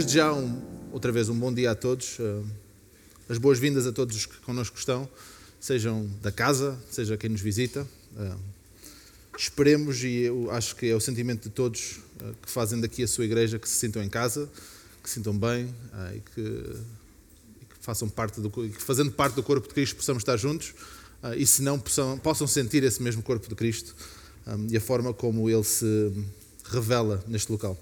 desde já, um, outra vez, um bom dia a todos. Uh, as boas-vindas a todos que connosco estão, sejam da casa, seja quem nos visita. Uh, esperemos, e eu acho que é o sentimento de todos uh, que fazem daqui a sua igreja, que se sintam em casa, que se sintam bem e que, e, que, façam parte do, que fazendo parte do corpo de Cristo possamos estar juntos e se não possam, possam sentir esse mesmo corpo de Cristo um, e a forma como ele se revela neste local.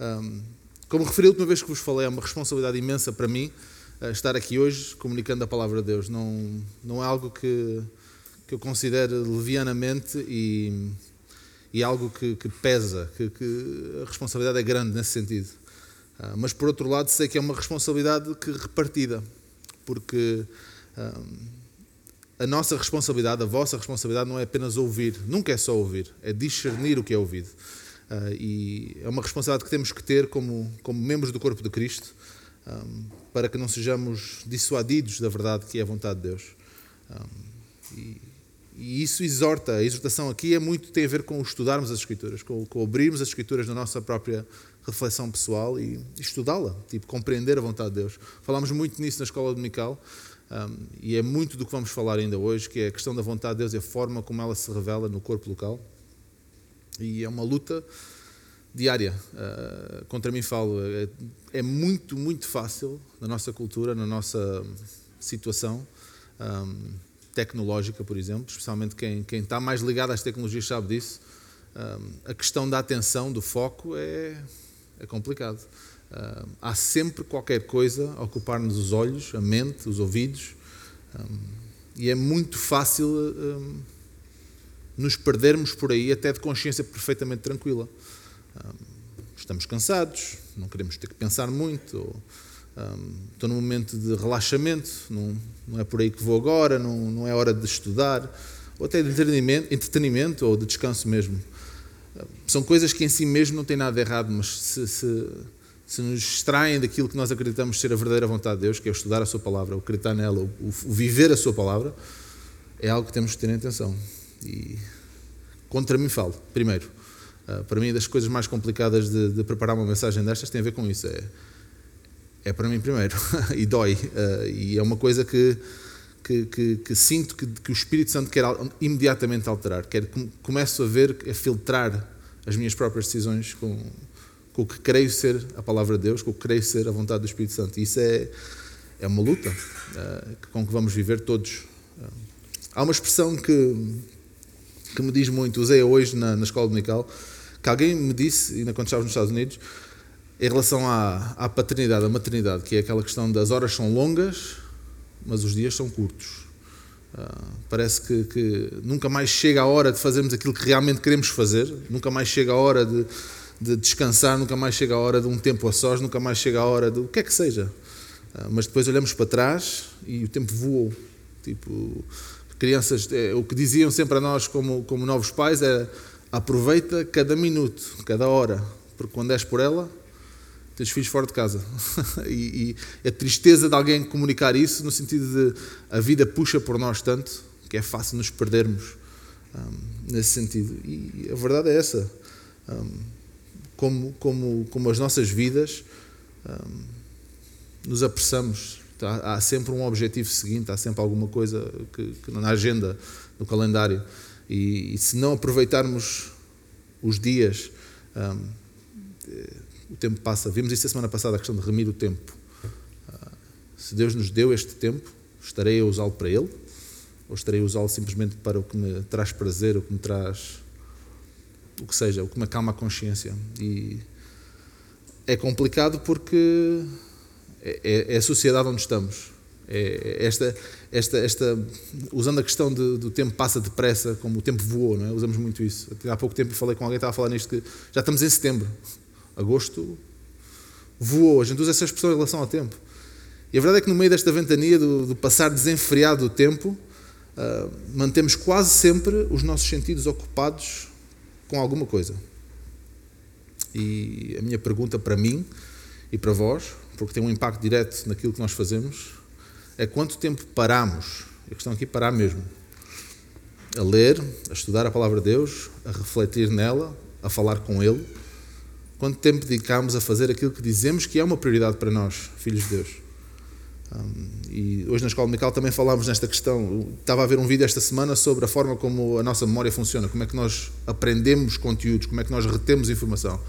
Um, como referi a última vez que vos falei, é uma responsabilidade imensa para mim uh, estar aqui hoje comunicando a palavra de Deus. Não, não é algo que, que eu considero levianamente e, e algo que, que pesa, que, que, a responsabilidade é grande nesse sentido. Uh, mas por outro lado, sei que é uma responsabilidade que repartida, porque a nossa responsabilidade, a vossa responsabilidade não é apenas ouvir, nunca é só ouvir, é discernir o que é ouvido. Uh, e é uma responsabilidade que temos que ter como, como membros do corpo de Cristo, um, para que não sejamos dissuadidos da verdade que é a vontade de Deus. Um, e, e, isso exorta, a exortação aqui é muito, tem a ver com estudarmos as Escrituras, com, com abrirmos as Escrituras na nossa própria reflexão pessoal e estudá-la, tipo, compreender a vontade de Deus. Falámos muito nisso na escola dominical. Um, e é muito do que vamos falar ainda hoje, que é a questão da vontade de Deus e a forma como ela se revela no corpo local. E é uma luta diária. Uh, contra mim falo, é, é, muito, muito fácil na nossa cultura, na nossa situação um, tecnológica, por exemplo, especialmente quem, quem está mais ligado às tecnologias sabe disso. Um, a questão da atenção, do foco, é, é complicado. Uh, há sempre qualquer coisa a ocupar-nos os olhos, a mente, os ouvidos, um, e é muito fácil um, nos perdermos por aí, até de consciência perfeitamente tranquila. Um, estamos cansados, não queremos ter que pensar muito, ou, estou num momento de relaxamento, não, não, é por aí que vou agora, não, não é hora de estudar, ou até de entretenimento, entretenimento ou de descanso mesmo. São coisas que em si mesmo não têm nada de errado, mas se, se se nos extraem daquilo que nós acreditamos ser a verdadeira vontade de Deus, que é estudar a Sua palavra, o acreditar nela, o, o viver a Sua palavra, é algo que temos que ter em atenção. E contra mim falo, primeiro. Uh, para mim, das coisas mais complicadas de, de, preparar uma mensagem destas tem a ver com isso. É, é para mim primeiro. e dói. Uh, e é uma coisa que, que, que, que sinto que, que, o Espírito Santo quer imediatamente alterar. Quer começo a ver, a filtrar as minhas próprias decisões com com o que creio ser a palavra de Deus, com o que creio ser a vontade do Espírito Santo. E isso é, é uma luta uh, com que vamos viver todos. Há uma expressão que, que me diz muito, usei hoje na, na escola dominical, que alguém me disse, ainda quando estávamos nos Estados Unidos, em relação à, à paternidade, à maternidade, que é aquela questão das horas são longas, mas os dias são curtos. Uh, parece que, que, nunca mais chega a hora de fazermos aquilo que realmente queremos fazer, nunca mais chega a hora de, de descansar, nunca mais chega a hora de um tempo a sós, nunca mais chega a hora de o que é que seja. Ah, mas depois olhamos para trás e o tempo voou. Tipo, crianças, é, o que diziam sempre a nós como, como novos pais era aproveita cada minuto, cada hora, porque quando és por ela, tens filhos fora de casa. e, e a tristeza de alguém comunicar isso, no sentido de a vida puxa por nós tanto que é fácil nos perdermos um, nesse sentido. E a verdade é essa. Um, como, como, como as nossas vidas hum, nos apressamos. Tá? Há sempre um objetivo seguinte, há sempre alguma coisa que, que na agenda, no calendário. E, e, se não aproveitarmos os dias, hum, o tempo passa. Vimos isso a semana passada, a questão de remir o tempo. Uh, se Deus nos deu este tempo, estarei a usá-lo para Ele? Ou estarei a usá-lo simplesmente para o que me traz prazer, o que me traz o que seja, o que me acalma a consciência. E é complicado porque é, é, é a sociedade onde estamos. É, é esta, esta, esta, usando a questão de, do tempo passa depressa, como o tempo voou, não é? usamos muito isso. Há pouco tempo falei com alguém, estava a falar nisto, que já estamos em setembro. Agosto voou. A gente usa essa expressão em relação ao tempo. E a verdade é que no meio desta ventania do, do passar desenfreado do tempo, uh, mantemos quase sempre os nossos sentidos ocupados com alguma coisa. E a minha pergunta para mim e para vós, porque tem um impacto direto naquilo que nós fazemos, é quanto tempo paramos, a questão aqui é parar mesmo, a ler, a estudar a palavra de Deus, a refletir nela, a falar com Ele, Quanto tempo dedicamos a fazer aquilo que dizemos que é uma prioridade para nós, filhos de Deus? Um, e hoje na Escola Dominical também falámos nesta questão. Estava a ver um vídeo esta semana sobre a forma como a nossa memória funciona, como é que nós aprendemos conteúdos, como é que nós retemos informação.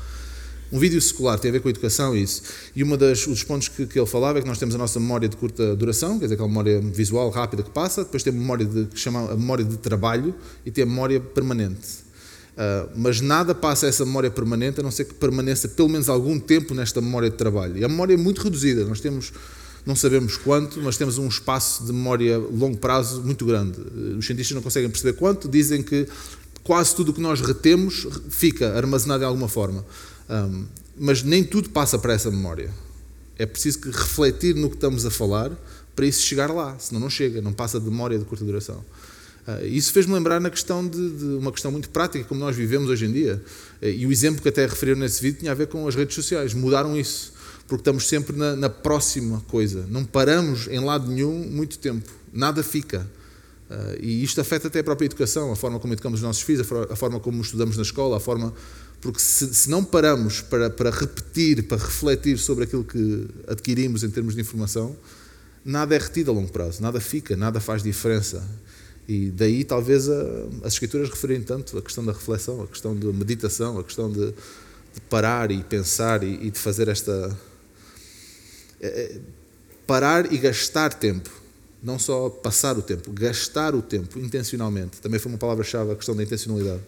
Um vídeo secular tem a ver com a educação isso. E um dos pontos que, que, ele falava é que nós temos a nossa memória de curta duração, quer dizer, aquela memória visual rápida que passa, depois tem a memória de, que chama a memória de trabalho e tem a memória permanente. Uh, mas nada passa essa memória permanente, a não ser que permaneça pelo menos algum tempo nesta memória de trabalho. E a memória é muito reduzida, nós temos não sabemos quanto, mas temos um espaço de memória longo prazo muito grande. Os cientistas não conseguem perceber quanto, dizem que quase tudo o que nós retemos fica armazenado de alguma forma. Um, mas nem tudo passa para essa memória. É preciso que refletir no que estamos a falar para isso chegar lá, senão não chega, não passa de memória de curta duração. Uh, isso fez-me lembrar na questão de, de, uma questão muito prática, como nós vivemos hoje em dia. Uh, e o exemplo que até referiram nesse vídeo tinha a ver com as redes sociais. Mudaram isso porque estamos sempre na, na, próxima coisa. Não paramos em lado nenhum muito tempo. Nada fica. Uh, e isto afeta até a própria educação, a forma como educamos os nossos filhos, a forma como estudamos na escola, a forma. Porque se, se não paramos para, para repetir, para refletir sobre aquilo que adquirimos em termos de informação, nada é retido a longo prazo, nada fica, nada faz diferença. E daí talvez a, as escrituras referirem tanto a questão da reflexão, a questão da meditação, a questão de, de parar e pensar e, e de fazer esta, é, é, parar e gastar tempo. Não só passar o tempo, gastar o tempo intencionalmente. Também foi uma palavra-chave a questão da intencionalidade.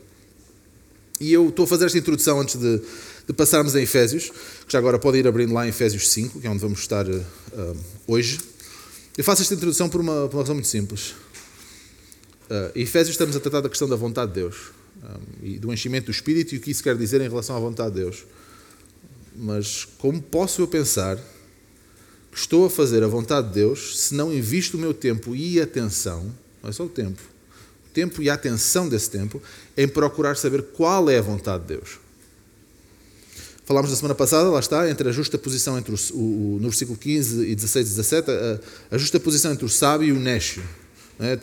E eu estou a fazer esta introdução antes de, de passarmos a Efésios, que já agora pode ir abrindo lá em Efésios 5, que é onde vamos estar uh, hoje. Eu faço esta introdução por uma, por uma razão muito simples. Uh, em Efésios estamos a tratar da questão da vontade de Deus um, e do enchimento do Espírito e o que isso quer dizer em relação à vontade de Deus. Mas como posso eu pensar estou a fazer a vontade de Deus se não invisto o meu tempo e atenção, não é só o tempo, tempo e a atenção desse tempo, em procurar saber qual é a vontade de Deus. Falámos na semana passada, lá está, entre a justa posição entre o, o, no versículo 15 e 16 e 17, a, a justa posição entre o sábio e o néscio. É?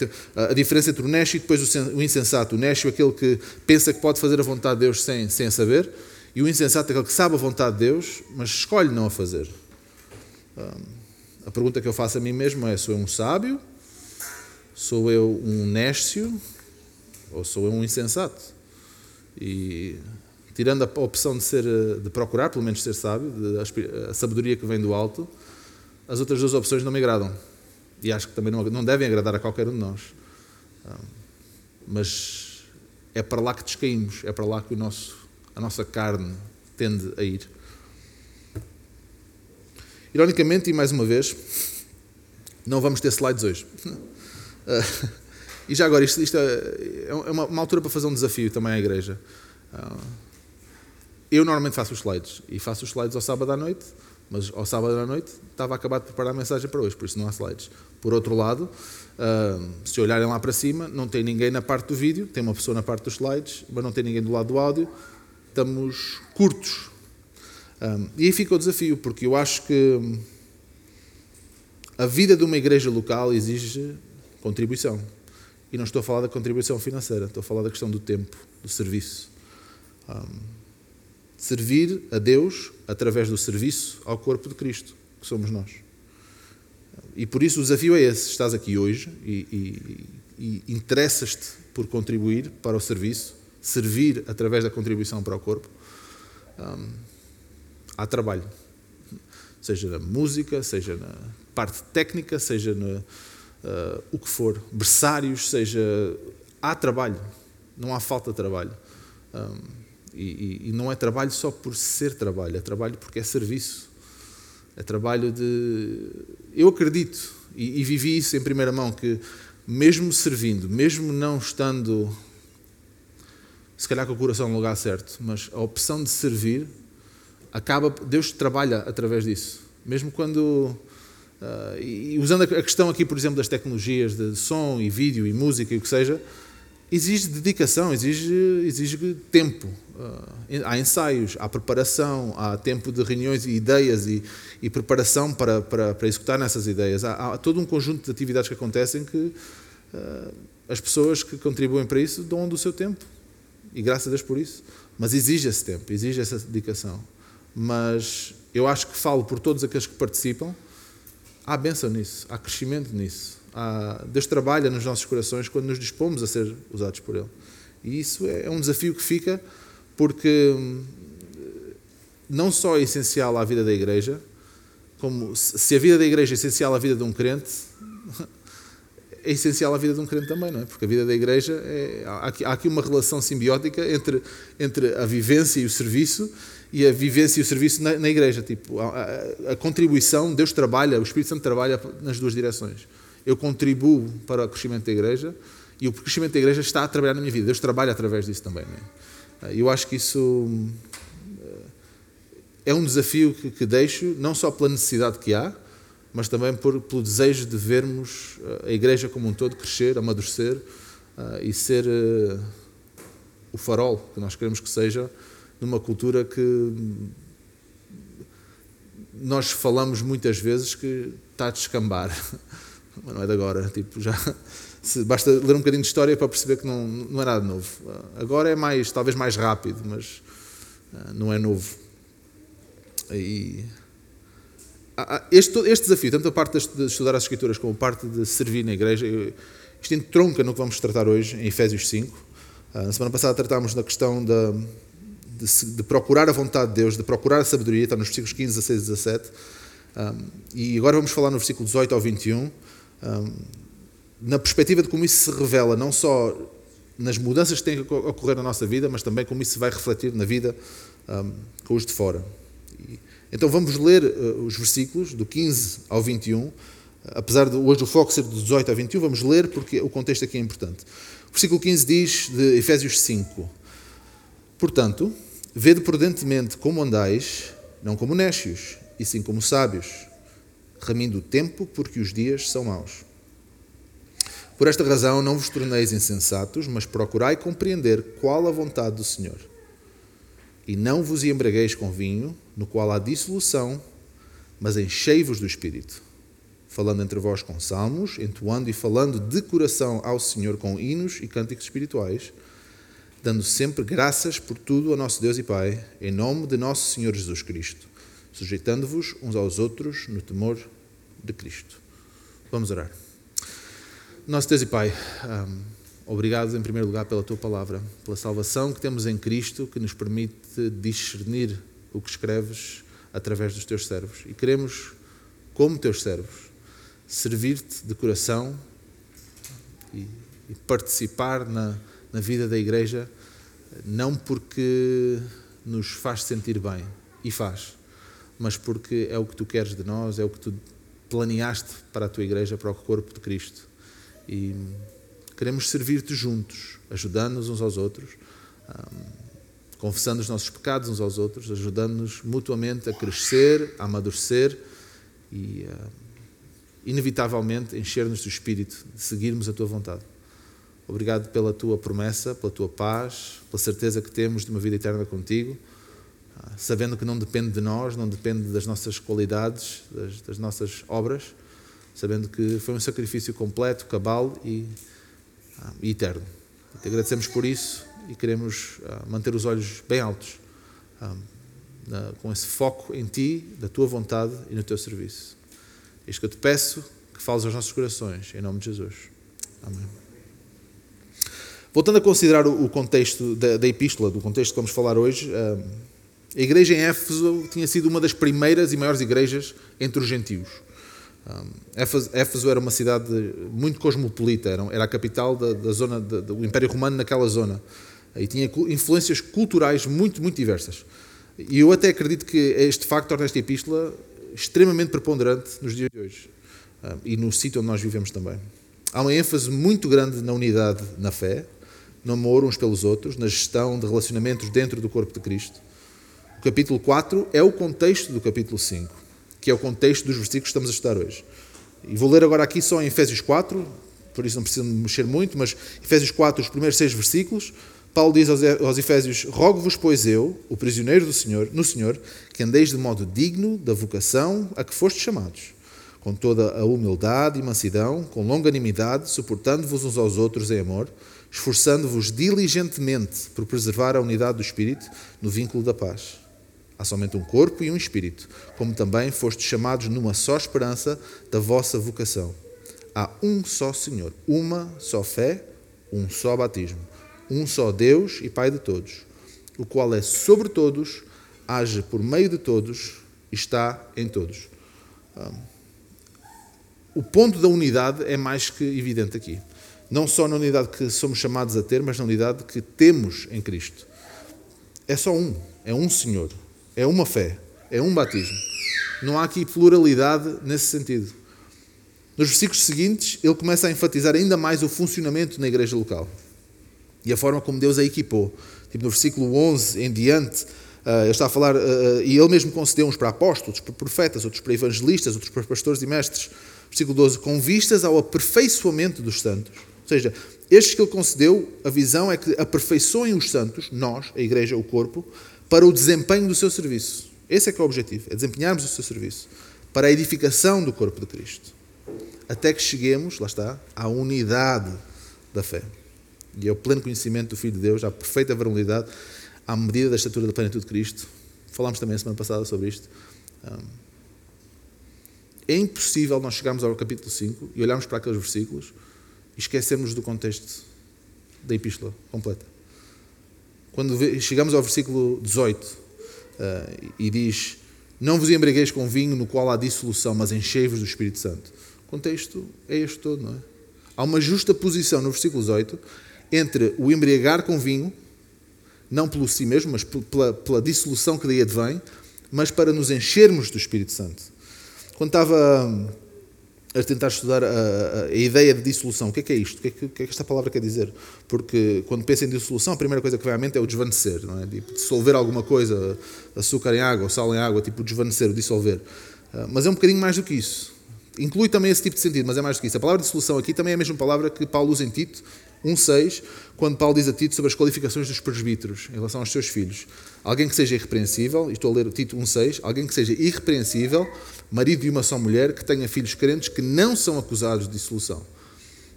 A diferença entre o néscio e depois o insensato. O néscio é aquele que pensa que pode fazer a vontade de Deus sem, sem saber, e o insensato é aquele que sabe a vontade de Deus, mas escolhe não a fazer. A pergunta que eu faço a mim mesmo é: sou eu um sábio? Sou eu um nécio? Ou sou eu um insensato? E tirando a opção de ser de procurar, pelo menos ser sábio, a sabedoria que vem do alto, as outras duas opções não me agradam. E acho que também não, não devem agradar a qualquer um de nós. Mas é para lá que descaímos, é para lá que o nosso, a nossa carne tende a ir. Ironicamente, e mais uma vez, não vamos ter slides hoje. Uh, e já agora, isto, isto é, é uma, uma, altura para fazer um desafio também à igreja. Uh, eu normalmente faço os slides, e faço os slides ao sábado à noite, mas ao sábado à noite estava acabado de preparar a mensagem para hoje, por isso não há slides. Por outro lado, uh, se olharem lá para cima, não tem ninguém na parte do vídeo, tem uma pessoa na parte dos slides, mas não tem ninguém do lado do áudio. Estamos curtos um, e aí fica o desafio, porque eu acho que a vida de uma igreja local exige contribuição. E não estou a falar da contribuição financeira, estou a falar da questão do tempo, do serviço. Um, servir a Deus através do serviço ao corpo de Cristo, que somos nós. E por isso o desafio é esse: estás aqui hoje e, e, e interessas-te por contribuir para o serviço, servir através da contribuição para o corpo. Um, há trabalho. Seja na música, seja na parte técnica, seja no uh, o que for, berçários, seja. Há trabalho, não há falta de trabalho. Um, e, e, não é trabalho só por ser trabalho, é trabalho porque é serviço. É trabalho de. Eu acredito, e, e vivi isso em primeira mão, que mesmo servindo, mesmo não estando se calhar com o coração no lugar certo, mas a opção de servir acaba, Deus trabalha através disso. Mesmo quando. Uh, e usando a questão aqui, por exemplo, das tecnologias de som e vídeo e música e o que seja, exige dedicação, exige, exige tempo. Uh, há ensaios, há preparação, há tempo de reuniões e ideias e, e preparação para, para, para, executar nessas ideias. Há, há, todo um conjunto de atividades que acontecem que uh, as pessoas que contribuem para isso dão do seu tempo. e graças a Deus por isso, mas exige esse tempo, exige essa dedicação. Mas eu acho que falo por todos aqueles que participam, há bênção nisso, há crescimento nisso. Há, Deus trabalha nos nossos corações quando nos dispomos a ser usados por Ele. E isso é, é um desafio que fica, porque hum, não só é essencial à vida da igreja, como se a vida da igreja é essencial à vida de um crente, é essencial à vida de um crente também, não é? Porque a vida da igreja é, há, aqui, há aqui uma relação simbiótica entre, entre a vivência e o serviço e a vivência e o serviço na, na igreja. Tipo, a, a, a, contribuição, Deus trabalha, o Espírito Santo trabalha nas duas direções. Eu contribuo para o crescimento da igreja e o crescimento da igreja está a trabalhar na minha vida. Deus trabalha através disso também. É? Eu acho que isso é um desafio que, que deixo, não só pela necessidade que há, mas também por, pelo desejo de vermos eh, a igreja como um todo crescer, amadurecer uh, e ser uh, o farol que nós queremos que seja numa cultura que nós falamos muitas vezes que está a descambar, mas não é de agora, tipo, já se, basta ler um bocadinho de história para perceber que não, não é nada novo. Agora é mais, talvez mais rápido, mas uh, não é novo. E este, este desafio, tanto a parte de estudar as Escrituras como a parte de servir na igreja, isto entronca no que vamos tratar hoje, em Efésios 5. Ah, na semana passada tratámos da questão da, de, de, procurar a vontade de Deus, de procurar a sabedoria, está nos versículos 15, 16 e 17. Um, e agora vamos falar no versículo 18 ao 21, um, na perspectiva de como isso se revela, não só nas mudanças que têm que ocorrer na nossa vida, mas também como isso se vai refletir na vida um, com os de fora. Então vamos ler uh, os versículos do 15 ao 21. Apesar de hoje o foco ser do 18 ao 21, vamos ler porque o contexto aqui é importante. O versículo 15 diz de Efésios 5: Portanto, vede prudentemente como andais, não como necios, e sim como sábios, remindo o tempo, porque os dias são maus. Por esta razão não vos torneis insensatos, mas procurai compreender qual a vontade do Senhor. E não vos embragueis com vinho, no qual há dissolução, mas enchei-vos do Espírito, falando entre vós com salmos, entoando e falando de coração ao Senhor com hinos e cânticos espirituais, dando sempre graças por tudo ao nosso Deus e Pai, em nome de nosso Senhor Jesus Cristo, sujeitando-vos uns aos outros no temor de Cristo. Vamos orar. Nosso Deus e Pai, obrigado em primeiro lugar pela tua palavra, pela salvação que temos em Cristo, que nos permite discernir o que escreves através dos teus servos. E queremos, como teus servos, servir-te de coração e, e participar na, na vida da igreja, não porque nos faz sentir bem, e faz, mas porque é o que tu queres de nós, é o que tu planeaste para a tua igreja, para o corpo de Cristo. E queremos servir-te juntos, ajudando-nos uns aos outros confessando os nossos pecados uns aos outros, ajudando-nos mutuamente a crescer, a amadurecer e, inevitavelmente, encher-nos do Espírito, de seguirmos a Tua vontade. Obrigado pela Tua promessa, pela Tua paz, pela certeza que temos de uma vida eterna contigo, uh, sabendo que não depende de nós, não depende das nossas qualidades, das, das nossas obras, sabendo que foi um sacrifício completo, cabal e, uh, e eterno. Te agradecemos por isso e queremos uh, manter os olhos bem altos, com esse foco em Ti, da Tua vontade e no Teu serviço. Isto que eu te peço, que fales aos nossos corações, em nome de Jesus. Amém. Voltando a considerar o contexto da, da epístola, do contexto que vamos falar hoje, uh, a igreja em Éfeso tinha sido uma das primeiras e maiores igrejas entre os gentios. Éfeso era uma cidade muito cosmopolita, era a capital da, da zona do Império Romano naquela zona e tinha influências culturais muito, muito diversas. E eu até acredito que este facto torna esta epístola extremamente preponderante nos dias de hoje e no sítio onde nós vivemos também. Há uma ênfase muito grande na unidade na fé, no amor uns pelos outros, na gestão de relacionamentos dentro do corpo de Cristo. O capítulo 4 é o contexto do capítulo 5, que é o contexto dos versículos que estamos a estudar hoje. E vou ler agora aqui só em Efésios 4, por isso não preciso mexer muito, mas Efésios 4, os primeiros seis versículos, Paulo diz aos Efésios: Rogo-vos, pois eu, o prisioneiro do Senhor, no Senhor, que andeis de modo digno da vocação a que fostes chamados, com toda a humildade e mansidão, com longanimidade, suportando-vos uns aos outros em amor, esforçando-vos diligentemente por preservar a unidade do Espírito no vínculo da paz. Há somente um corpo e um espírito, como também fostes chamados numa só esperança da vossa vocação. Há um só Senhor, uma só fé, um só batismo, um só Deus e Pai de todos, o qual é sobre todos, age por meio de todos e está em todos. O ponto da unidade é mais que evidente aqui. Não só na unidade que somos chamados a ter, mas na unidade que temos em Cristo. É só um, é um Senhor. É uma fé, é um batismo. Não há aqui pluralidade nesse sentido. Nos versículos seguintes, ele começa a enfatizar ainda mais o funcionamento na igreja local e a forma como Deus a equipou. Tipo, no versículo 11 em diante, uh, ele está a falar, uh, e ele mesmo concedeu uns para apóstolos, para profetas, outros para evangelistas, outros para pastores e mestres. Versículo 12: com vistas ao aperfeiçoamento dos santos. Seja, estes que ele concedeu, a visão é que aperfeiçoem os santos, nós, a igreja, o corpo, para o desempenho do seu serviço. Esse é que é o objetivo, é desempenharmos o seu serviço para a edificação do corpo de Cristo. Até que cheguemos, lá está, à unidade da fé. E ao pleno conhecimento do Filho de Deus, à perfeita varonilidade, à medida da estatura da plenitude de Cristo. Falámos também a semana passada sobre isto. É impossível nós chegarmos ao capítulo 5 e olharmos para aqueles versículos e esquecermos do contexto da epístola completa. Quando chegamos ao versículo 18 uh, eh, e diz: Não vos embriagueis com vinho no qual há dissolução, mas enchei-vos do Espírito Santo. O contexto é este todo, não é? Há uma justa posição no versículo 18 entre o embriagar com vinho, não pelo si mesmo, mas pela, pela dissolução que daí advém, mas para nos enchermos do Espírito Santo. Quando estava a tentar estudar a, a, ideia de dissolução. O que é que é isto? O que é que, o que é que, esta palavra quer dizer? Porque quando pensa em dissolução, a primeira coisa que vem à mente é o desvanecer, não é? Tipo, dissolver alguma coisa, açúcar em água, sal em água, tipo desvanecer, dissolver. Uh, mas é um bocadinho mais do que isso. Inclui também esse tipo de sentido, mas é mais do que isso. A palavra dissolução aqui também é a mesma palavra que Paulo usa em Tito, 1,6, quando Paulo diz a Tito sobre as qualificações dos presbíteros em relação aos seus filhos. Alguém que seja irrepreensível, estou a ler o Tito 1,6, alguém que seja irrepreensível, marido de uma só mulher, que tenha filhos crentes que não são acusados de dissolução.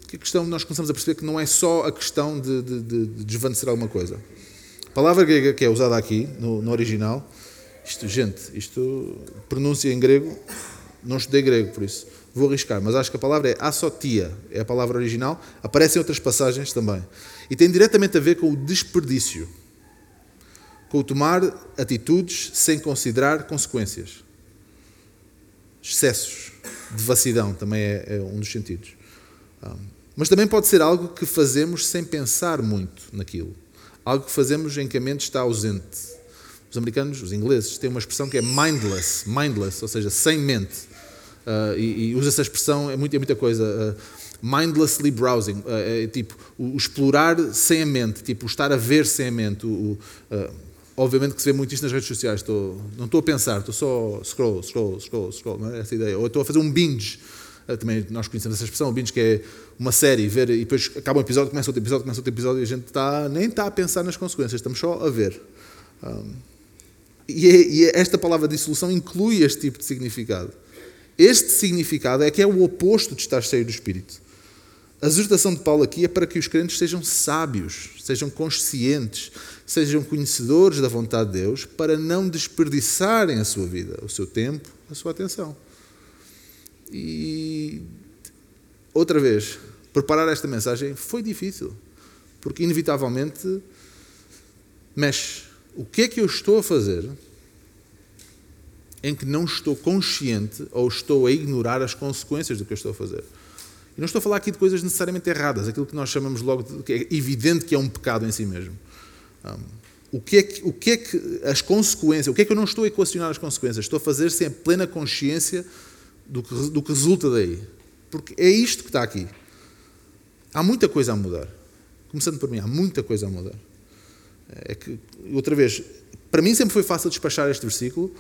Que a questão, nós começamos a perceber que não é só a questão de, de, de, de desvanecer alguma coisa. A palavra grega que é usada aqui, no, no original, isto, gente, isto, pronúncia em grego, não estudei grego por isso, vou arriscar, mas acho que a palavra é asotia, é a palavra original, aparece em outras passagens também. E tem diretamente a ver com o desperdício, com o tomar atitudes sem considerar consequências excessos, devassidão também é, é um dos sentidos. Um, mas também pode ser algo que fazemos sem pensar muito naquilo. Algo que fazemos em que a mente está ausente. Os americanos, os ingleses, têm uma expressão que é mindless, mindless, ou seja, sem mente. Uh, e, e usa essa expressão, é, muito, é muita coisa. Uh, mindlessly browsing, uh, é tipo o, o, explorar sem a mente, tipo o estar a ver sem a mente. O, Obviamente que se vê muito isto nas redes sociais. Estou, não estou a pensar, estou só scroll, scroll, scroll, scroll. Não é essa ideia. Ou estou a fazer um binge. Também nós conhecemos essa expressão, o binge, que é uma série, ver e depois acaba um episódio, começa outro episódio, começa outro episódio e a gente está, nem está a pensar nas consequências, estamos só a ver. Um, e, é, e é esta palavra dissolução inclui este tipo de significado. Este significado é que é o oposto de estar cheio do Espírito. A exortação de Paulo aqui é para que os crentes sejam sábios, sejam conscientes, sejam conhecedores da vontade de Deus, para não desperdiçarem a sua vida, o seu tempo, a sua atenção. E, outra vez, preparar esta mensagem foi difícil, porque inevitavelmente mexe. O que é que eu estou a fazer em que não estou consciente ou estou a ignorar as consequências do que eu estou a fazer? E não estou a falar aqui de coisas necessariamente erradas, aquilo que nós chamamos logo de que é evidente que é um pecado em si mesmo. Um, o, que é que, o que é que as consequências, o que é que eu não estou a equacionar as consequências? Estou a fazer sem a plena consciência do que, do que resulta daí. Porque é isto que está aqui. Há muita coisa a mudar. Começando por mim, há muita coisa a mudar. É que, outra vez, para mim sempre foi fácil despachar este versículo,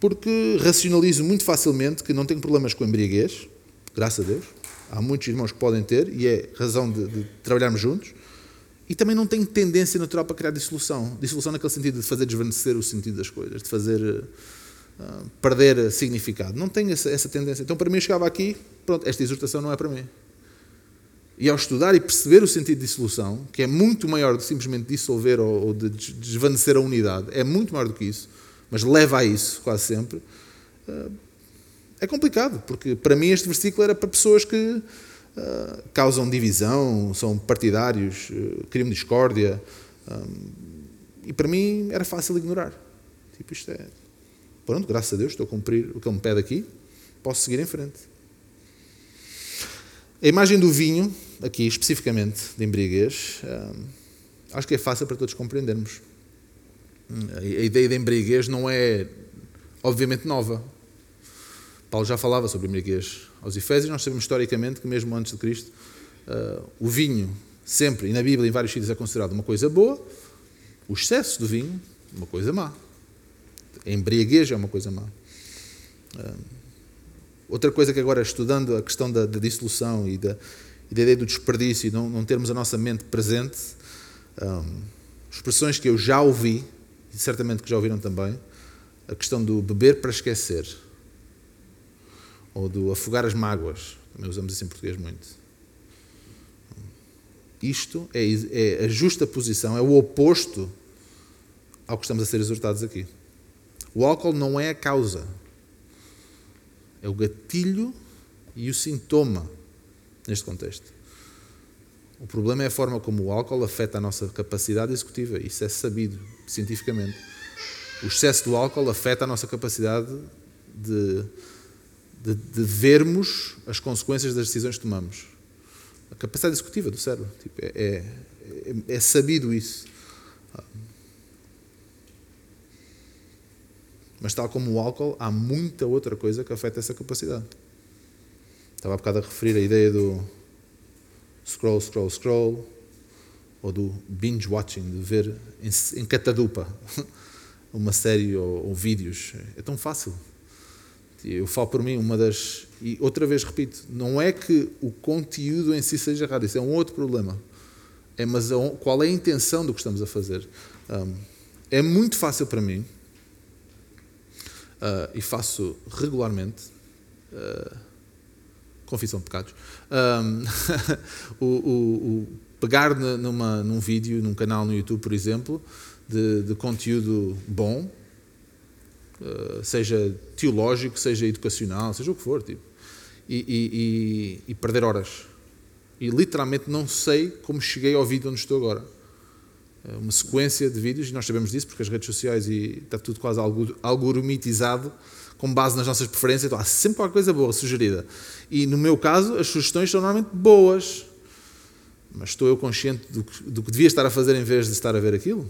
porque racionalizo muito facilmente que não tenho problemas com embriaguez, graças a Deus há muitos irmãos que podem ter, e é razão de, de trabalharmos juntos, e também não tem tendência natural para criar dissolução. Dissolução naquele sentido de fazer desvanecer o sentido das coisas, de fazer. uh, perder significado. Não tenho essa, essa, tendência. Então, para mim, eu chegava aqui, pronto, esta exortação não é para mim. E ao estudar e perceber o sentido de dissolução, que é muito maior do que simplesmente dissolver ou, ou de desvanecer a unidade, é muito maior do que isso, mas leva a isso quase sempre, uh, é complicado, porque para mim este versículo era para pessoas que uh, causam divisão, são partidários, uh, criam discórdia, e para mim era fácil ignorar. Tipo, isto é. Pronto, graças a Deus, estou a cumprir o que Ele me pede aqui, posso seguir em frente. A imagem do vinho, aqui especificamente de embriaguez, acho que é fácil para todos compreendermos. A ideia de embriaguez não é, obviamente, nova. Paulo já falava sobre embriaguez aos Efésios, nós sabemos historicamente que, mesmo antes de Cristo, uh, o vinho, sempre, e na Bíblia, em vários sítios, é considerado uma coisa boa, o excesso do vinho, uma coisa má. A embriaguez é uma coisa má. Uh, outra coisa que agora, estudando a questão da, da dissolução e da, e da, ideia do desperdício e não, não termos a nossa mente presente, um, ah, expressões que eu já ouvi, e certamente que já ouviram também, a questão do beber para esquecer ou do afogar as mágoas, também usamos isso em português muito. Isto é, é a justa posição, é o oposto ao que estamos a ser exortados aqui. O álcool não é a causa, é o gatilho e o sintoma neste contexto. O problema é a forma como o álcool afeta a nossa capacidade executiva. Isso é sabido cientificamente. O excesso do álcool afeta a nossa capacidade de de, de, vermos as consequências das decisões que tomamos. A capacidade executiva do cérebro. Tipo, é, é, é, sabido isso. Mas, tal como o álcool, há muita outra coisa que afeta essa capacidade. Estava há bocado a referir a ideia do scroll, scroll, scroll, ou do binge watching, de ver em, em catadupa uma série ou, ou vídeos. É tão fácil. Eu falo por mim, uma das. E outra vez repito, não é que o conteúdo em si seja errado, isso é um outro problema. É, mas qual é a intenção do que estamos a fazer? Um, é muito fácil para mim, uh, e faço regularmente, uh, confissão de pecados, um, o, o, o, pegar numa, num vídeo, num canal no YouTube, por exemplo, de, de conteúdo bom, eh, seja teológico, seja educacional, seja o que for, tipo, e, e, e, perder horas. E literalmente não sei como cheguei ao vídeo onde estou agora. É uma sequência de vídeos, e nós sabemos disso porque as redes sociais e está tudo quase algoritmizado com base nas nossas preferências, então há sempre qualquer coisa boa sugerida. E no meu caso, as sugestões são normalmente boas, mas estou eu consciente do que, do que devia estar a fazer em vez de estar a ver aquilo?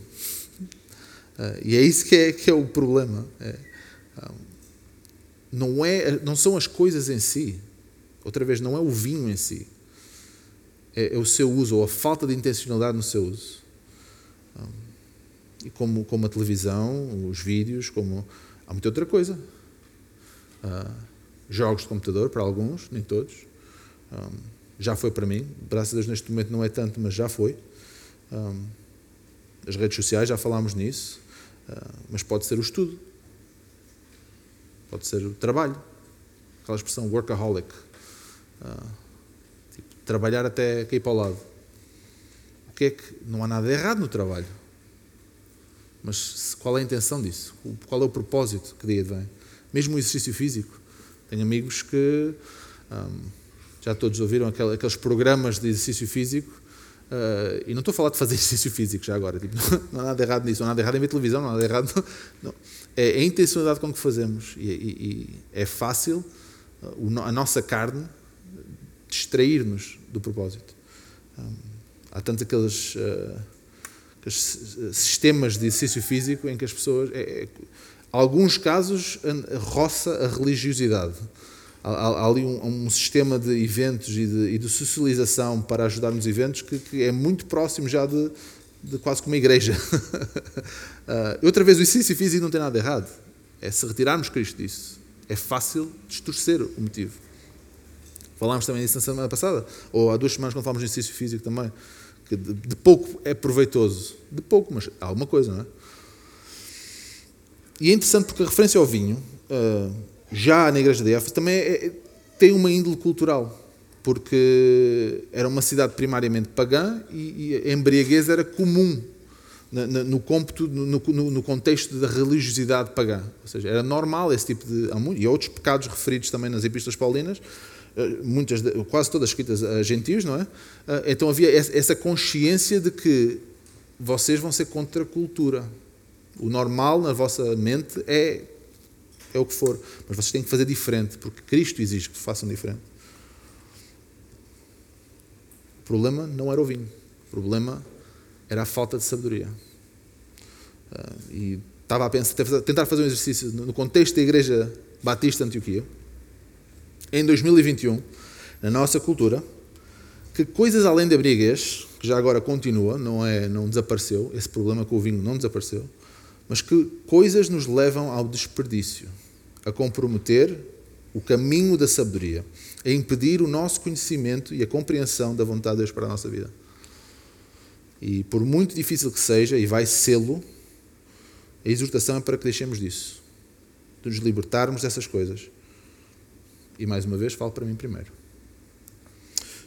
Uh, e é isso que é, que é o problema. É, uh, não, é, não são as coisas em si. Outra vez, não é o vinho em si. É, é o seu uso, ou a falta de intencionalidade no seu uso. Um, ah, e como, como a televisão, os vídeos, como. Há muita outra coisa. Uh, jogos de computador, para alguns, nem todos. Um, já foi para mim. Graças a Deus, neste momento não é tanto, mas já foi. Um, as redes sociais, já falámos nisso. Ah, mas pode ser o estudo, pode ser o trabalho, aquela expressão workaholic, uh, tipo, trabalhar até cair para o lado. O que é que não há nada errado no trabalho, mas qual é a intenção disso? Qual é o propósito que dia vem? Mesmo o exercício físico. Tenho amigos que um, ah, já todos ouviram aqueles programas de exercício físico Uh, e não estou a falar de fazer exercício físico já agora, tipo, não, não, há nada errado nisso, não há nada errado em ver televisão, não há nada errado. Não, é, é a intencionalidade com que fazemos e, e, e é fácil uh, a nossa carne distrair-nos do propósito. Um, há tantos aqueles, uh, sistemas de exercício físico em que as pessoas, é, é, alguns casos, roça a religiosidade há, ali um, um, sistema de eventos e de, e de, socialização para ajudar nos eventos que, que é muito próximo já de, de quase como uma igreja. uh, outra vez, o exercício físico não tem nada errado. É se retirarmos Cristo disso. É fácil distorcer o motivo. Falámos também disso na semana passada, ou há duas semanas quando falámos de exercício físico também, que de, de pouco é proveitoso. De pouco, mas há alguma coisa, não é? E é interessante porque a referência ao vinho, uh, já na igreja de Éfeso, também é, é, tem uma índole cultural, porque era uma cidade primariamente pagã e, e a embriaguez era comum no, no, no, no, no, contexto da religiosidade pagã. Ou seja, era normal esse tipo de. E outros pecados referidos também nas Epístolas Paulinas, eh, muitas, quase todas escritas a gentios, não é? Eh, então havia essa consciência de que vocês vão ser contra a cultura. O normal na vossa mente é, é o que for, mas vocês têm que fazer diferente, porque Cristo exige que façam diferente. O problema não era o vinho, o problema era a falta de sabedoria. Uh, e estava a pensar, tentar fazer um exercício no contexto da Igreja Batista Antioquia, em 2021, na nossa cultura, que coisas além da briguez, que já agora continua, não, é, não desapareceu, esse problema com o vinho não desapareceu, mas que coisas nos levam ao desperdício, a comprometer o caminho da sabedoria, a impedir o nosso conhecimento e a compreensão da vontade de Deus para a nossa vida. E por muito difícil que seja, e vai sê-lo, a exortação é para que deixemos disso, de nos libertarmos dessas coisas. E mais uma vez, falo para mim primeiro.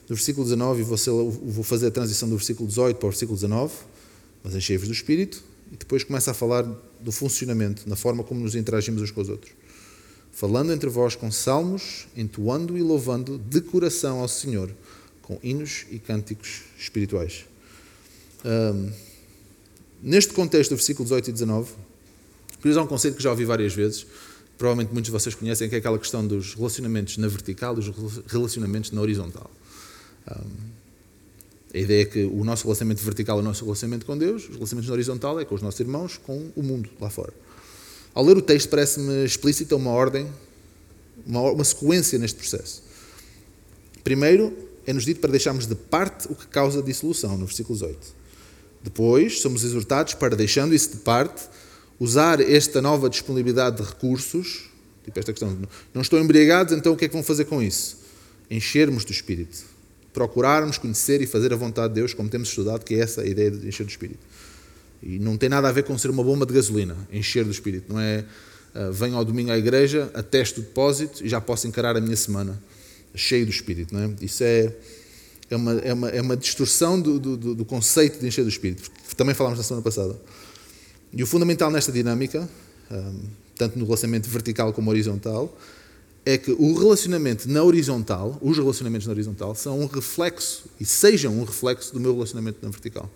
No versículo 19, vou fazer a transição do versículo 18 para o versículo 19, mas enchei-vos do Espírito, e depois começa a falar do funcionamento, na forma como nos interagimos uns com os outros. Falando entre vós com salmos, entoando e louvando de coração ao Senhor, com hinos e cânticos espirituais. Um, neste contexto versículo 18 e 19, queria usar um conceito que já ouvi várias vezes, provavelmente muitos de vocês conhecem, que é aquela questão dos relacionamentos na vertical e dos relacionamentos na horizontal. Um, a ideia é que o nosso relacionamento vertical é o nosso relacionamento com Deus, os relacionamentos na horizontal é com os nossos irmãos, com o mundo lá fora. Ao ler o texto, parece-me explícita uma ordem, uma, uma sequência neste processo. Primeiro, é-nos dito para deixarmos de parte o que causa dissolução, no versículo 18. Depois, somos exortados para, deixando isso de parte, usar esta nova disponibilidade de recursos, tipo esta questão, não estão embriagados, então o que é que vão fazer com isso? Enchermos do Espírito. Procurarmos conhecer e fazer a vontade de Deus, como temos estudado, que é essa a ideia de encher do Espírito. E não tem nada a ver com ser uma bomba de gasolina, encher do Espírito. Não é uh, venho ao domingo à igreja, atesto o depósito e já posso encarar a minha semana cheio do Espírito. Não é? Isso é é uma, é uma, é uma distorção do, do, do conceito de encher do Espírito, também falámos na semana passada. E o fundamental nesta dinâmica, tanto no relacionamento vertical como horizontal, é que o relacionamento na horizontal, os relacionamentos na horizontal, são um reflexo e sejam um reflexo do meu relacionamento na vertical.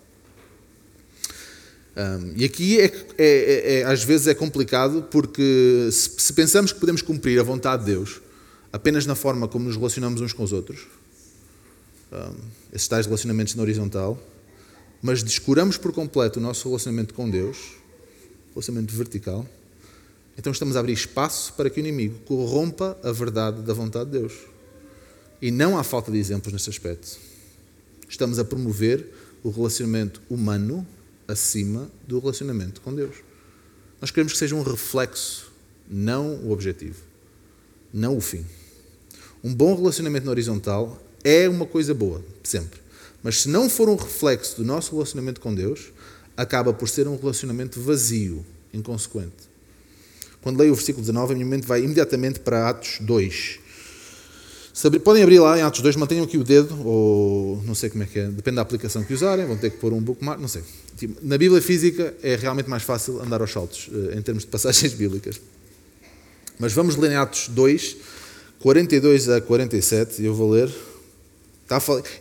Um, e aqui é, é, é, é, às vezes é complicado porque se, se, pensamos que podemos cumprir a vontade de Deus apenas na forma como nos relacionamos uns com os outros, um, esses tais relacionamentos na horizontal, mas descuramos por completo o nosso relacionamento com Deus, relacionamento vertical, então estamos a abrir espaço para que o inimigo corrompa a verdade da vontade de Deus. E não há falta de exemplos nesse aspecto. Estamos a promover o relacionamento humano acima do relacionamento com Deus. Nós queremos que seja um reflexo, não o objetivo, não o fim. Um bom relacionamento na horizontal é uma coisa boa, sempre. Mas se não for um reflexo do nosso relacionamento com Deus, acaba por ser um relacionamento vazio, inconsequente. Quando leio o versículo 19, a minha mente vai imediatamente para Atos 2. Podem abrir lá em Atos 2, mantenham aqui o dedo, ou não sei como é que é, depende da aplicação que usarem, vão ter que pôr um bookmark, não sei. Tipo, na Bíblia física é realmente mais fácil andar aos saltos, eh, em termos de passagens bíblicas. Mas vamos ler em Atos 2, 42 a 47, e eu vou ler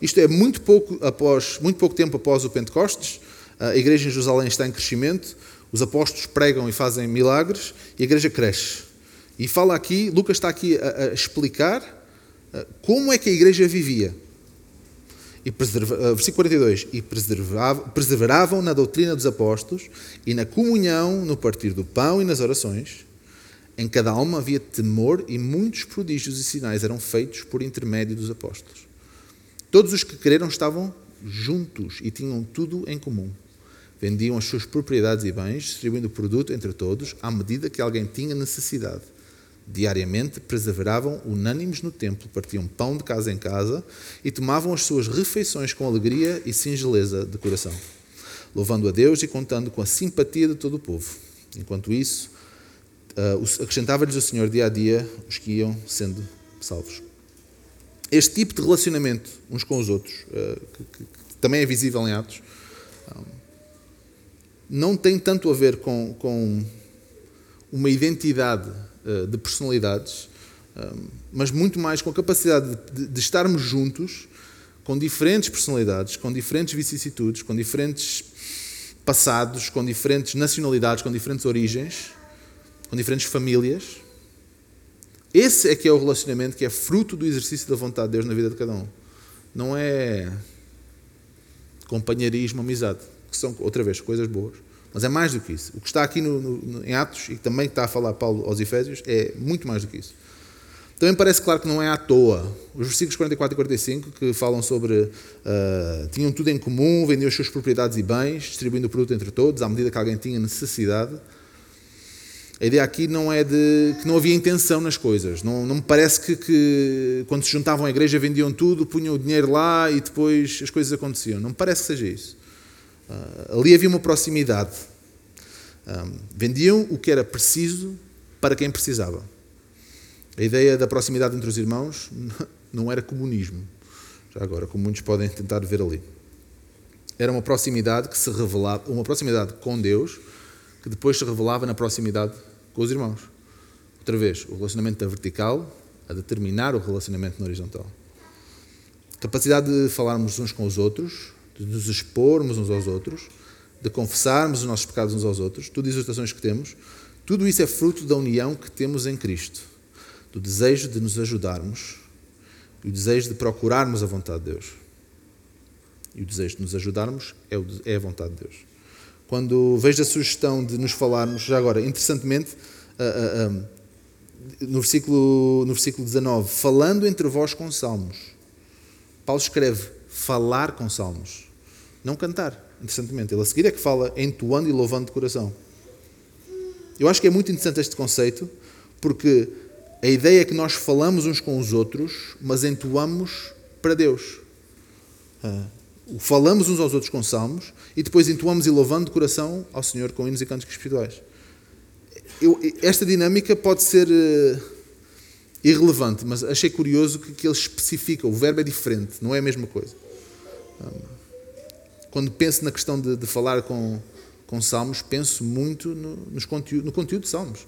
isto é muito pouco, após, muito pouco tempo após o Pentecostes, a igreja em Jerusalém está em crescimento, os apóstolos pregam e fazem milagres e a igreja cresce. E fala aqui, Lucas está aqui a, a explicar como é que a igreja vivia. E preserva, versículo 42, e perseveravam na doutrina dos apóstolos e na comunhão, no partir do pão e nas orações. Em cada alma havia temor e muitos prodígios e sinais eram feitos por intermédio dos apóstolos. Todos os que creram estavam juntos e tinham tudo em comum. Vendiam as suas propriedades e bens, distribuindo o produto entre todos, à medida que alguém tinha necessidade. Diariamente perseveravam unânimes no templo, partiam pão de casa em casa e tomavam as suas refeições com alegria e singeleza de coração, louvando a Deus e contando com a simpatia de todo o povo. Enquanto isso, uh, acrescentava-lhes o Senhor dia a dia os que iam sendo salvos. Este tipo de relacionamento uns com os outros, uh, que, também é visível em Atos, não tem tanto a ver com, com uma identidade uh, de personalidades, um, mas muito mais com a capacidade de, de estarmos juntos com diferentes personalidades, com diferentes vicissitudes, com diferentes passados, com diferentes nacionalidades, com diferentes origens, com diferentes famílias. Esse é que é o relacionamento que é fruto do exercício da vontade de Deus na vida de cada um. Não é companheirismo, amizade, que são, outra vez, coisas boas. Mas é mais do que isso. O que está aqui no, no, em Atos, e também está a falar Paulo aos Efésios, é muito mais do que isso. Também parece claro que não é à toa. Os versículos 44 e 45, que falam sobre uh, tinham tudo em comum, vendiam as suas propriedades e bens, distribuindo o produto entre todos, à medida que alguém tinha necessidade. A ideia aqui não é de que não havia intenção nas coisas. Não, não me parece que, que, quando se juntavam à igreja vendiam tudo, punham o dinheiro lá e depois as coisas aconteciam. Não me parece que seja isso. Uh, ali havia uma proximidade. Um, vendiam o que era preciso para quem precisava. A ideia da proximidade entre os irmãos não era comunismo, já agora, como muitos podem tentar ver ali. Era uma proximidade que se revelava, uma proximidade com Deus, que depois se revelava na proximidade com os irmãos. Outra vez, o relacionamento da vertical a determinar o relacionamento na horizontal. Capacidade de falarmos uns com os outros, de nos expormos uns aos outros, de confessarmos os nossos pecados uns aos outros, tudo exortações que temos, tudo isso é fruto da união que temos em Cristo do desejo de nos ajudarmos e o desejo de procurarmos a vontade de Deus. E o desejo de nos ajudarmos é, é a vontade de Deus. Quando vejo a sugestão de nos falarmos, já agora, interessantemente, uh, uh, uh, no, versículo, no versículo 19, falando entre vós com salmos. Paulo escreve falar com salmos, não cantar. Interessantemente, ele a seguir é que fala entoando e louvando de coração. Eu acho que é muito interessante este conceito, porque a ideia é que nós falamos uns com os outros, mas entoamos para Deus. Ah, falamos uns aos outros com salmos e depois entoamos e louvando de coração ao Senhor com hinos e cânticos espirituais. Eu, esta dinâmica pode ser uh, irrelevante, mas achei curioso que, que ele especifica. O verbo é diferente, não é a mesma coisa. Um, quando penso na questão de, de falar com, com salmos, penso muito no, nos conteúdo, no conteúdo de salmos.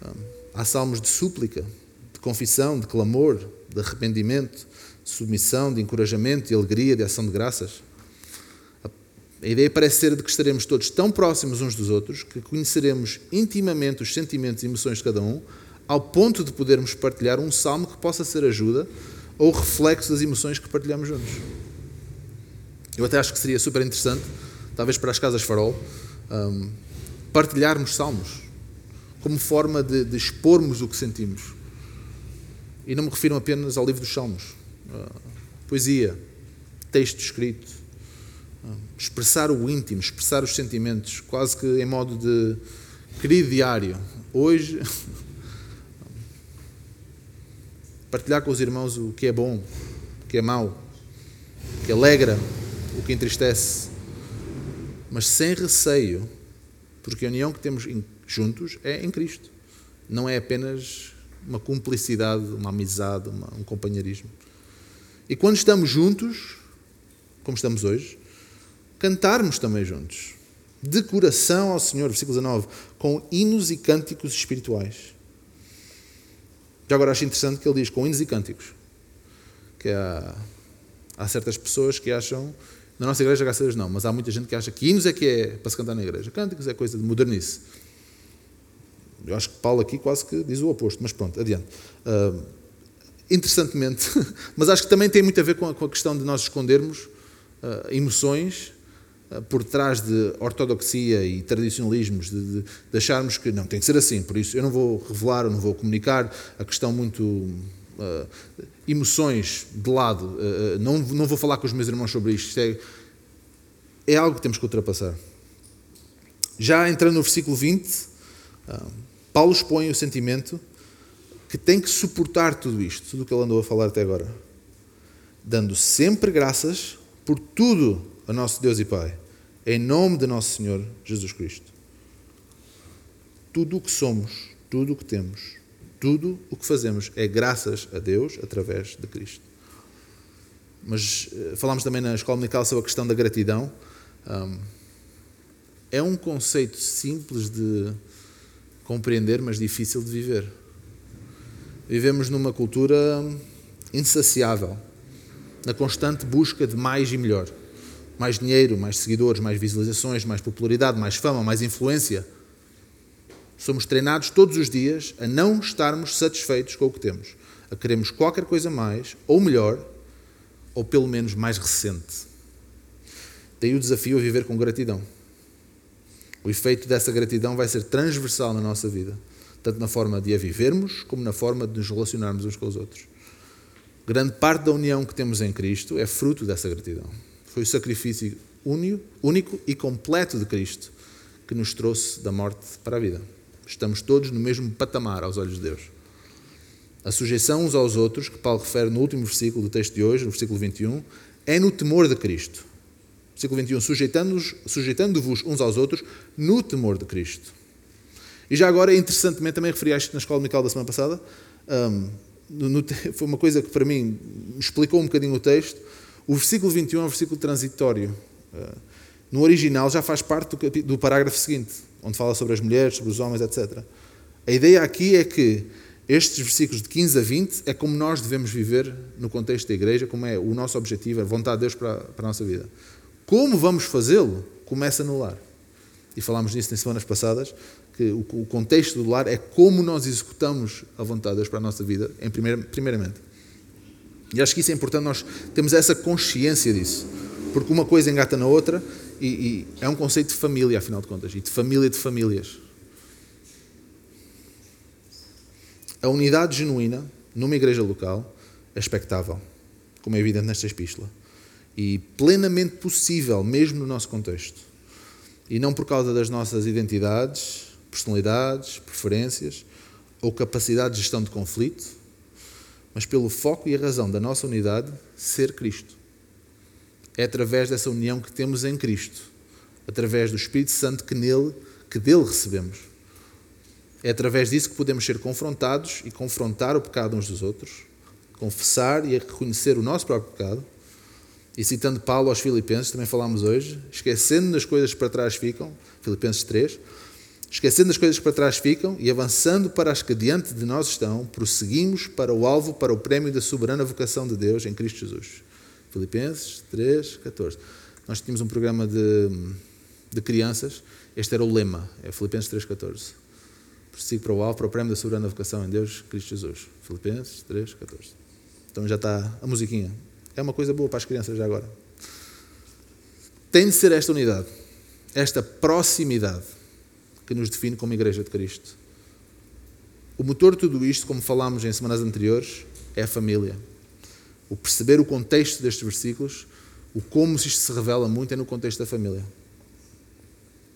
Um, Há salmos de súplica, de confissão, de clamor, de arrependimento, de submissão, de encorajamento, de alegria, de ação de graças. A ideia parece ser de que estaremos todos tão próximos uns dos outros que conheceremos intimamente os sentimentos e emoções de cada um, ao ponto de podermos partilhar um salmo que possa ser ajuda ou reflexo das emoções que partilhamos juntos. Eu até acho que seria super interessante, talvez para as casas farol, um, partilharmos salmos como forma de, de, expormos o que sentimos. E não me refiro apenas ao livro dos Salmos. Uh, poesia, texto escrito, uh, expressar o íntimo, expressar os sentimentos, quase que em modo de querido diário. Hoje, partilhar com os irmãos o que é bom, o que é mau, o que alegra, o que entristece, mas sem receio, porque a união que temos juntos é em Cristo. Não é apenas uma cumplicidade, uma amizade, uma, um companheirismo. E quando estamos juntos, como estamos hoje, cantarmos também juntos, de coração ao Senhor, versículo 19, com hinos e cânticos espirituais. Já agora acho interessante que ele diz com hinos e cânticos, que há, há certas pessoas que acham, na nossa igreja, graças a Deus não, mas há muita gente que acha que hinos é que é para se cantar na igreja, cânticos é coisa de modernice. Eu acho que Paulo aqui quase que diz o oposto, mas pronto, adiante. Uh, interessantemente, mas acho que também tem muito a ver com a, com a questão de nós escondermos uh, emoções uh, por trás de ortodoxia e tradicionalismos, de, de, de, acharmos que não, tem que ser assim, por isso eu não vou revelar, eu não vou comunicar a questão muito. Emoções de lado, não, não vou falar com os meus irmãos sobre isto, isto é, é algo que temos que ultrapassar. Já entrando no versículo 20, Paulo expõe o sentimento que tem que suportar tudo isto, tudo o que ele andou a falar até agora, dando sempre graças por tudo a nosso Deus e Pai, em nome de nosso Senhor Jesus Cristo. Tudo o que somos, tudo o que temos, tudo o que fazemos é graças a Deus através de Cristo. Mas eh, falámos também na escola dominical sobre a questão da gratidão. É um conceito simples de compreender, mas difícil de viver. Vivemos numa cultura insaciável, na constante busca de mais e melhor. Mais dinheiro, mais seguidores, mais visualizações, mais popularidade, mais fama, mais influência. Somos treinados todos os dias a não estarmos satisfeitos com o que temos, a queremos qualquer coisa mais, ou melhor, ou pelo menos mais recente. Daí o desafio a viver com gratidão. O efeito dessa gratidão vai ser transversal na nossa vida, tanto na forma de a vivermos, como na forma de nos relacionarmos uns com os outros. Grande parte da união que temos em Cristo é fruto dessa gratidão. Foi o sacrifício único e completo de Cristo que nos trouxe da morte para a vida. Estamos todos no mesmo patamar aos olhos de Deus. A sujeição uns aos outros, que Paulo refere no último versículo do texto de hoje, no versículo 21, é no temor de Cristo. Versículo 21, sujeitando-vos sujeitando uns aos outros no temor de Cristo. E já agora, interessantemente, também referi a isto na escola dominical da semana passada, um, no, foi uma coisa que para mim explicou um bocadinho o texto. O versículo 21 é um versículo transitório. Uh, no original já faz parte do, do parágrafo seguinte, onde fala sobre as mulheres, sobre os homens, etc. A ideia aqui é que estes versículos de 15 a 20 é como nós devemos viver no contexto da igreja, como é o nosso objetivo, a vontade de Deus para, para a nossa vida. Como vamos fazê-lo? Começa no lar. E falámos nisso nas semanas passadas, que o contexto do lar é como nós executamos a vontade de Deus para a nossa vida, em primeira, primeiramente. E acho que isso é importante, nós temos essa consciência disso, porque uma coisa engata na outra e, e é um conceito de família, afinal de contas, e de família de famílias. A unidade genuína numa igreja local é expectável, como é evidente nesta epístola, e plenamente possível, mesmo no nosso contexto. E não por causa das nossas identidades, personalidades, preferências ou capacidade de gestão de conflito, mas pelo foco e a razão da nossa unidade ser Cristo. É através dessa união que temos em Cristo, através do Espírito Santo que nele, que dele recebemos. É através disso que podemos ser confrontados e confrontar o pecado uns dos outros, confessar e reconhecer o nosso próprio pecado. E citando Paulo aos Filipenses, também falámos hoje, esquecendo das coisas que para trás ficam, Filipenses 3, Esquecendo as coisas que para trás ficam e avançando para as que diante de nós estão, prosseguimos para o alvo, para o prémio da soberana vocação de Deus em Cristo Jesus. Filipenses 3, 14. Nós tínhamos um programa de, de crianças, este era o lema, é Filipenses 3, 14. Prossigo para o alvo, para o prémio da soberana vocação em Deus, Cristo Jesus. Filipenses 3, 14. Então já está a musiquinha. É uma coisa boa para as crianças já agora. Tem de ser esta unidade, esta proximidade que nos define como Igreja de Cristo. O motor de tudo isto, como falámos em semanas anteriores, é a família. O perceber o contexto destes versículos, o como isto se revela muito é no contexto da família.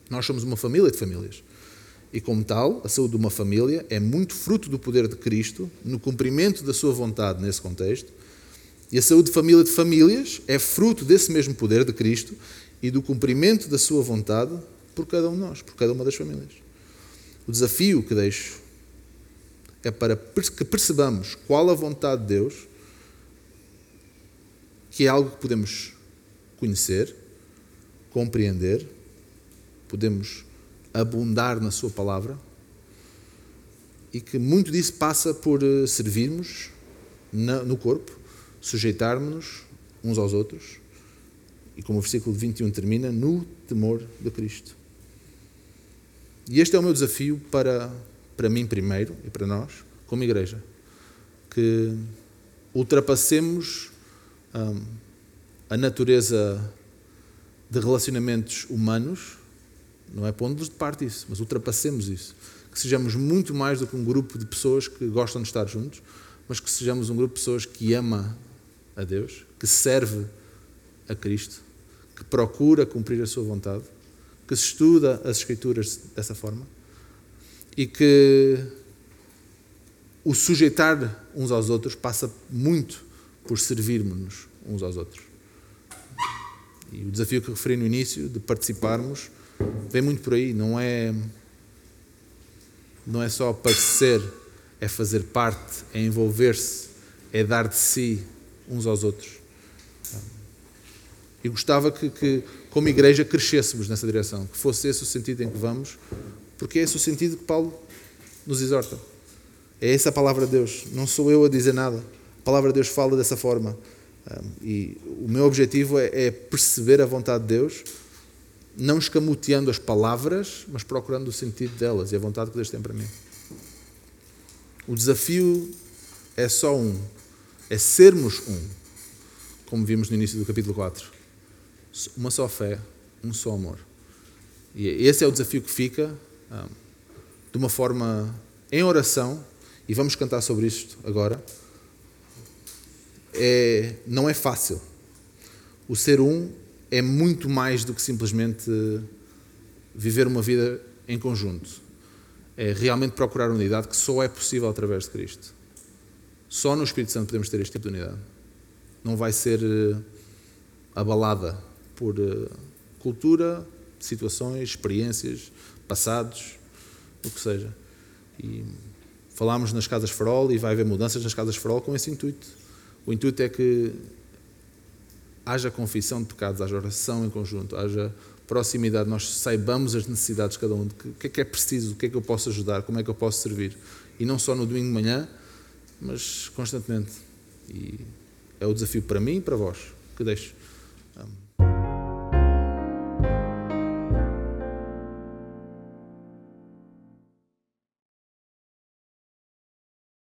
Nós somos uma família de famílias. E, como tal, a saúde de uma família é muito fruto do poder de Cristo no cumprimento da sua vontade nesse contexto. E a saúde de família de famílias é fruto desse mesmo poder de Cristo e do cumprimento da sua vontade por cada um de nós, por cada uma das famílias. O desafio que deixo é para que percebamos qual a vontade de Deus, que é algo que podemos conhecer, compreender, podemos abundar na Sua palavra e que muito disso passa por eh, servirmos no corpo, sujeitarmos-nos uns aos outros e como o versículo 21 termina, no temor de Cristo. E este é o meu desafio para, para mim primeiro e para nós, como igreja. Que ultrapassemos a natureza de relacionamentos humanos, não é pondo-nos de parte isso, mas ultrapassemos isso. Que sejamos muito mais do que um grupo de pessoas que gostam de estar juntos, mas que sejamos um grupo de pessoas que ama a Deus, que serve a Cristo, que procura cumprir a sua vontade que estuda as Escrituras dessa forma e que o sujeitar uns aos outros passa muito por servirmos-nos uns aos outros. E o desafio que referi no início, de participarmos, vem muito por aí, não é. não é só aparecer, é fazer parte, é envolver-se, é dar de si uns aos outros. E gostava que, que, como igreja, crescêssemos nessa direção, que fosse esse o sentido em que vamos, porque é esse o sentido que Paulo nos exorta. É essa a palavra de Deus, não sou eu a dizer nada. Palavra de Deus fala dessa forma. E o meu objetivo é, é perceber a vontade de Deus, não escamoteando as palavras, mas procurando o sentido delas e a vontade que Deus tem para mim. O desafio é só um: é sermos um, como vimos no início do capítulo 4. Uma só fé, um só amor. E esse é o desafio que fica, de uma forma em oração, e vamos cantar sobre isto agora é, não é fácil. O ser um é muito mais do que simplesmente viver uma vida em conjunto. É realmente procurar unidade que só é possível através de Cristo. Só no Espírito Santo podemos ter este tipo de unidade. Não vai ser eh, abalada por eh, cultura, situações, experiências, passados, o que seja. E falámos nas casas farol e vai haver mudanças nas casas farol com esse intuito o intuito é que haja confissão de pecados, haja oração em conjunto, haja proximidade, nós saibamos as necessidades de cada um, o que é que é preciso, o que é que eu posso ajudar, como é que eu posso servir. E não só no domingo de manhã, mas constantemente. E é o desafio para mim e para vós que deixo.